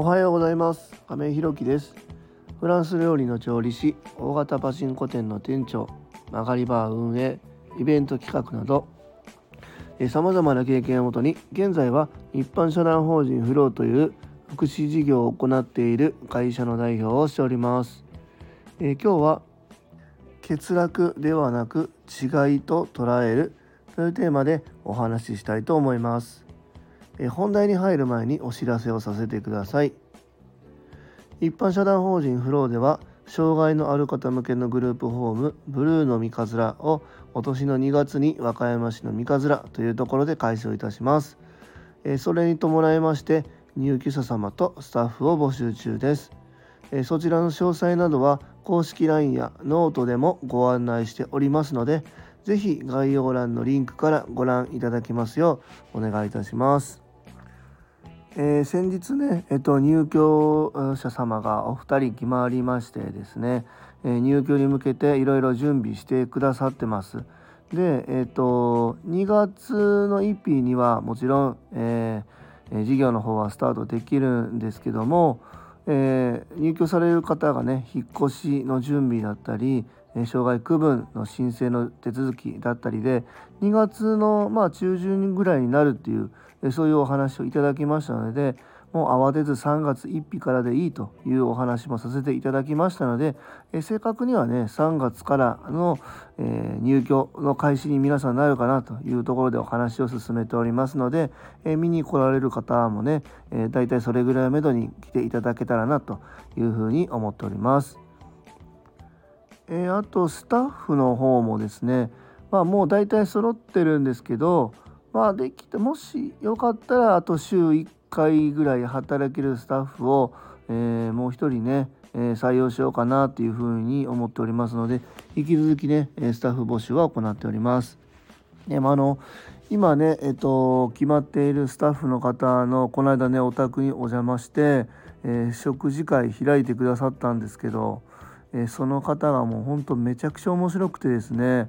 おはようございます。亀井ひろきです。フランス料理の調理師大型パチンコ店の店長曲がりバー運営イベント企画などさまざまな経験をもとに現在は一般社団法人フローという福祉事業を行っている会社の代表をしております、えー、今日は欠落ではなく違いと捉えるというテーマでお話ししたいと思います。え本題に入る前にお知らせをさせてください。一般社団法人フローでは障害のある方向けのグループホームブルーの三日面を今年の2月に和歌山市の三日面というところで開催いたします。それに伴いまして入居者様とスタッフを募集中です。そちらの詳細などは公式 LINE やノートでもご案内しておりますので是非概要欄のリンクからご覧いただきますようお願いいたします。えー、先日ね、えっと、入居者様がお二人決まりましてですね、えー、入居に向けていろいろ準備してくださってます。で、えっと、2月の1日にはもちろん、えー、事業の方はスタートできるんですけども、えー、入居される方がね引っ越しの準備だったり障害区分の申請の手続きだったりで2月のまあ中旬ぐらいになるっていうそういうお話をいただきましたのでもう慌てず3月1日からでいいというお話もさせていただきましたので、え正確にはね3月からの、え入居の開始に皆さんなるかなというところでお話を進めておりますので、え見に来られる方もね、えー、大体それぐらいをめどに来ていただけたらなというふうに思っております。え、あとスタッフの方もですね、まあ、もう大体揃ってるんですけど、まあ、できてもしよかったらあと週1回ぐらい働けるスタッフを、えー、もう一人ね、えー、採用しようかなっていうふうに思っておりますので引き続きねスタッフ募集は行っております。でまあ、あの今ね、えっと、決まっているスタッフの方のこの間ねお宅にお邪魔して、えー、食事会開いてくださったんですけど、えその方がもうほんとめちゃくちゃ面白くてですね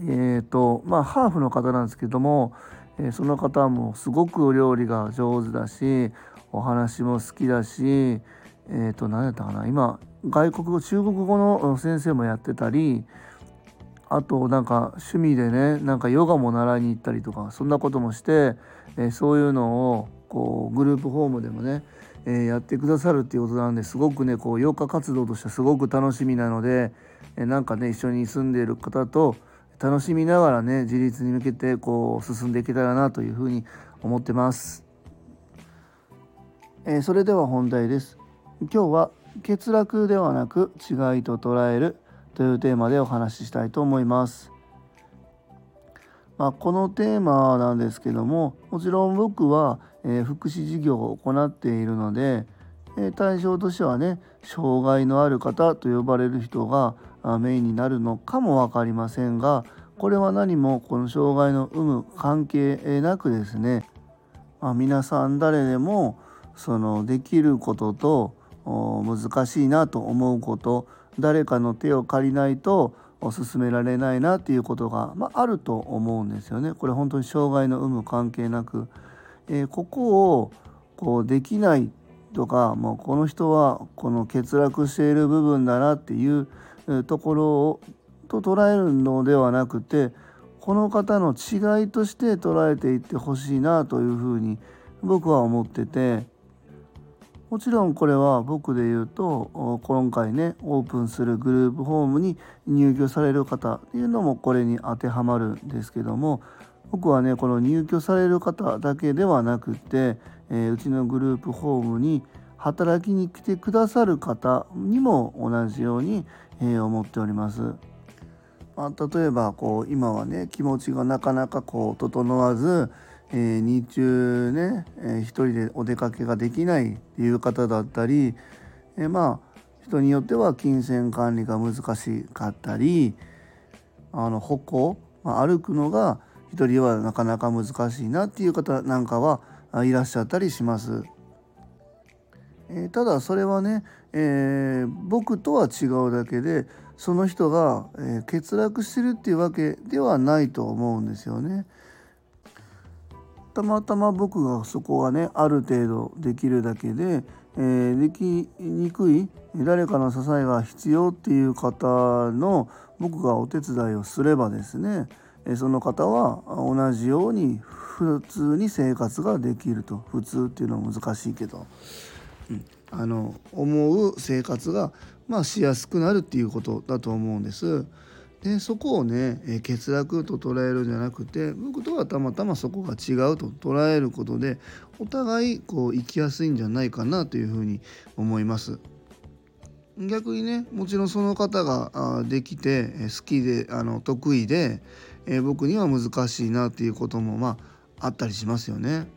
え、ー、とまあハーフの方なんですけども、えその方もすごくお料理が上手だしお話も好きだしえ、ー、と何やったかな今外国語中国語の先生もやってたりあとなんか趣味でねなんかヨガも習いに行ったりとかそんなこともして、えそういうのをこうグループホームでもねえー、やってくださるっていうことなんですごくねこう養化活動としてはすごく楽しみなので、えー、なんかね一緒に住んでいる方と楽しみながらね自立に向けてこう進んでいけたらなというふうに思ってます。えー、それでは本題です。今日は欠落ではなく違いと捉えるというテーマでお話ししたいと思います。まあ、このテーマなんですけどももちろん僕は、えー、福祉事業を行っているので、えー、対象としてはね障害のある方と呼ばれる人がメインになるのかも分かりませんがこれは何もこの障害の有無関係なくですね、まあ、皆さん誰でもそのできることと難しいなと思うこと誰かの手を借りないと進められないなっていうことが、まあ、あると思うんですよね。これ本当に障害の有無関係なく、えー、ここをこうできないとかもうこの人はこの欠落している部分だなっていうところをと捉えるのではなくてこの方の違いとして捉えていってほしいなというふうに僕は思っててもちろんこれは僕で言うと今回ねオープンするグループホームに入居される方っていうのもこれに当てはまるんですけども僕はねこの入居される方だけではなくて、えー、うちのグループホームに働きに来てくださる方にも同じように、え、思っております。まあ、例えばこう今はね気持ちがなかなかこう整わずえー、日中ね、えー、一人でお出かけができないっていう方だったり、えー、まあ人によっては金銭管理が難しかったりあの歩行、まあ、歩くのが一人はなかなか難しいなっていう方なんかはいらっしゃったりします。え、ただそれはね、えー、僕とは違うだけでその人が、えー、欠落してるっていうわけではないと思うんですよね。たまたま僕がそこがねある程度できるだけで、えー、できにくい誰かの支えが必要っていう方の僕がお手伝いをすればですねその方は同じように普通に生活ができると普通っていうのは難しいけど、あの思う生活がまあしやすくなるっていうことだと思うんです。でそこをね、え欠落と捉えるんじゃなくて僕とはたまたまそこが違うと捉えることでお互いこう生きやすいんじゃないかなというふうに思います。逆にねもちろんその方ができて好きであの得意で、え僕には難しいなっていうこともまああったりしますよね。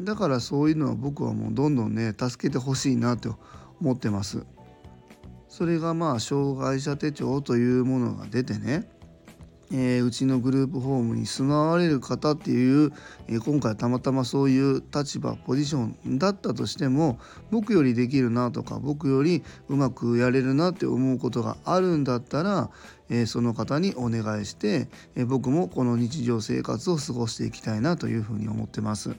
だからそういうのは僕はもうどんどんね助けてほしいなと思ってます。それがまあ障害者手帳というものが出てね、えー、うちのグループホームに住まわれる方っていう、えー、今回たまたまそういう立場ポジションだったとしても僕よりできるなとか僕よりうまくやれるなって思うことがあるんだったら、えー、その方にお願いして、え僕もこの日常生活を過ごしていきたいなというふうに思ってます。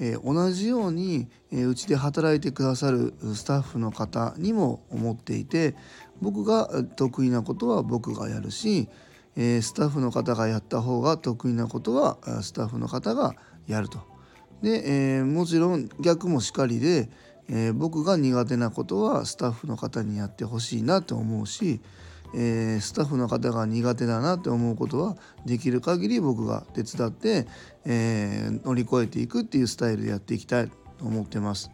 え、同じようにうち、で働いてくださるスタッフの方にも思っていて僕が得意なことは僕がやるし、え、スタッフの方がやった方が得意なことはスタッフの方がやると。で、え、もちろん逆もしかりで、え、僕が苦手なことはスタッフの方にやってほしいなと思うし、えー、スタッフの方が苦手だなって思うことはできる限り僕が手伝って、えー、乗り越えていくっていうスタイルでやっていきたいと思ってます。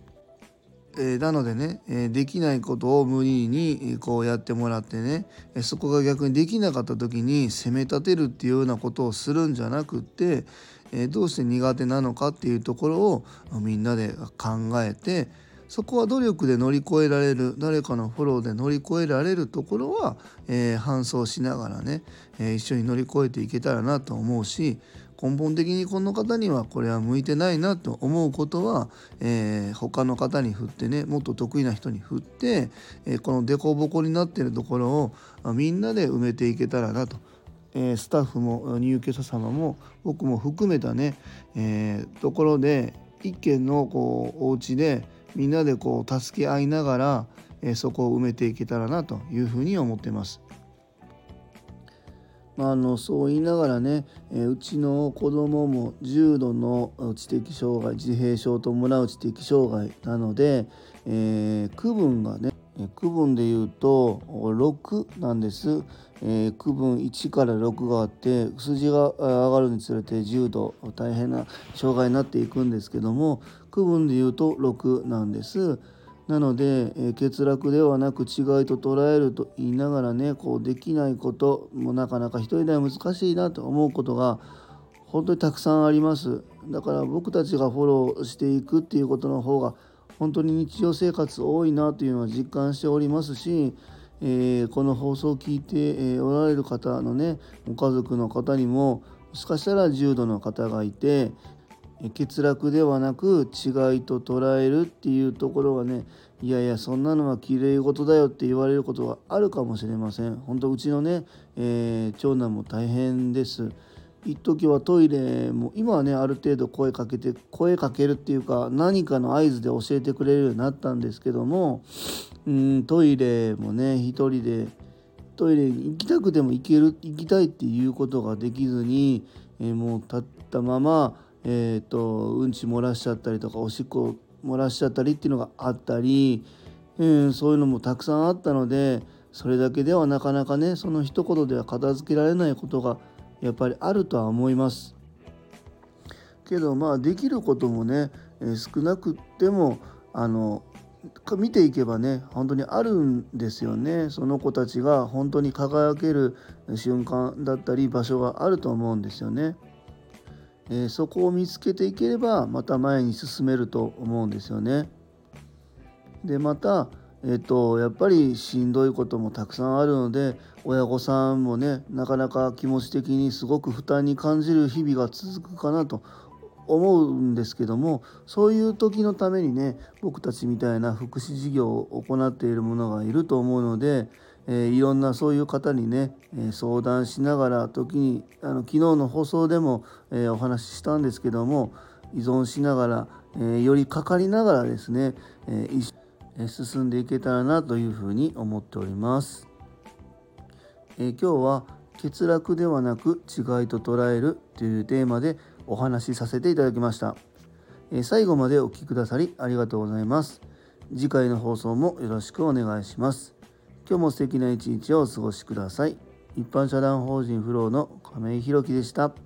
えー、なのでね、えできないことを無理にこうやってもらってねえそこが逆にできなかった時に責め立てるっていうようなことをするんじゃなくって、えどうして苦手なのかっていうところをみんなで考えて、そこは努力で乗り越えられる誰かのフォローで乗り越えられるところは、えー、搬送しながらね、えー、一緒に乗り越えていけたらなと思うし根本的にこの方にはこれは向いてないなと思うことは、えー、他の方に振ってねもっと得意な人に振って、えー、この凸凹になってるところをみんなで埋めていけたらなと。え、スタッフも入居者様も僕も含めたね、え、ところで一軒のこうお家でみんなでこう助け合いながら、えそこを埋めていけたらなというふうに思ってます。まあ、あのそう言いながらね、えうちの子供も重度の知的障害自閉症と伴う知的障害なので、えー、区分がね区分でいうと6なんです、えー、区分1から6があって数字が上がるにつれて重度大変な障害になっていくんですけども区分でいうと6なんです。なので、えー、欠落ではなく違いと捉えると言いながらねこうできないこともなかなか一人では難しいなと思うことが本当にたくさんありますだから僕たちがフォローしていくっていうことの方が本当に日常生活多いなというのは実感しておりますし、えー、この放送を聞いて、えー、おられる方のねご家族の方にももしかしたら重度の方がいて欠落ではなく違いと捉えるっていうところはねいやいやそんなのはきれい事だよって言われることがあるかもしれません。本当うちのね、えー、長男も大変です。一時はトイレも今はねある程度声かけて声かけるっていうか何かの合図で教えてくれるようになったんですけどもうんトイレもね一人でトイレに行きたくても行ける行きたいっていうことができずに、えー、もう立ったままえーと、うんち漏らしちゃったりとかおしっこ漏らしちゃったりっていうのがあったり、うん、そういうのもたくさんあったのでそれだけではなかなかねその一言では片付けられないことがやっぱりあるとは思います。けどまあできることもね、えー、少なくってもあの見ていけばね本当にあるんですよねその子たちが本当に輝ける瞬間だったり場所があると思うんですよね。えー、そこを見つけていければまた前に進めると思うんですよね。でまた、えーと、やっぱりしんどいこともたくさんあるので親御さんもねなかなか気持ち的にすごく負担に感じる日々が続くかなと思うんですけどもそういう時のためにね僕たちみたいな福祉事業を行っているものがいると思うので、えー、いろんなそういう方にね、え相談しながら時にあの昨日の放送でも、えお話ししたんですけども依存しながら、えよりかかりながらですね、え進んでいけたらなというふうに思っております。え今日は欠落ではなく違いと捉えるというテーマでお話しさせていただきました。え最後までお聴きくださりありがとうございます。次回の放送もよろしくお願いします。今日も素敵な一日をお過ごしください。一般社団法人フローの亀井宏樹でした。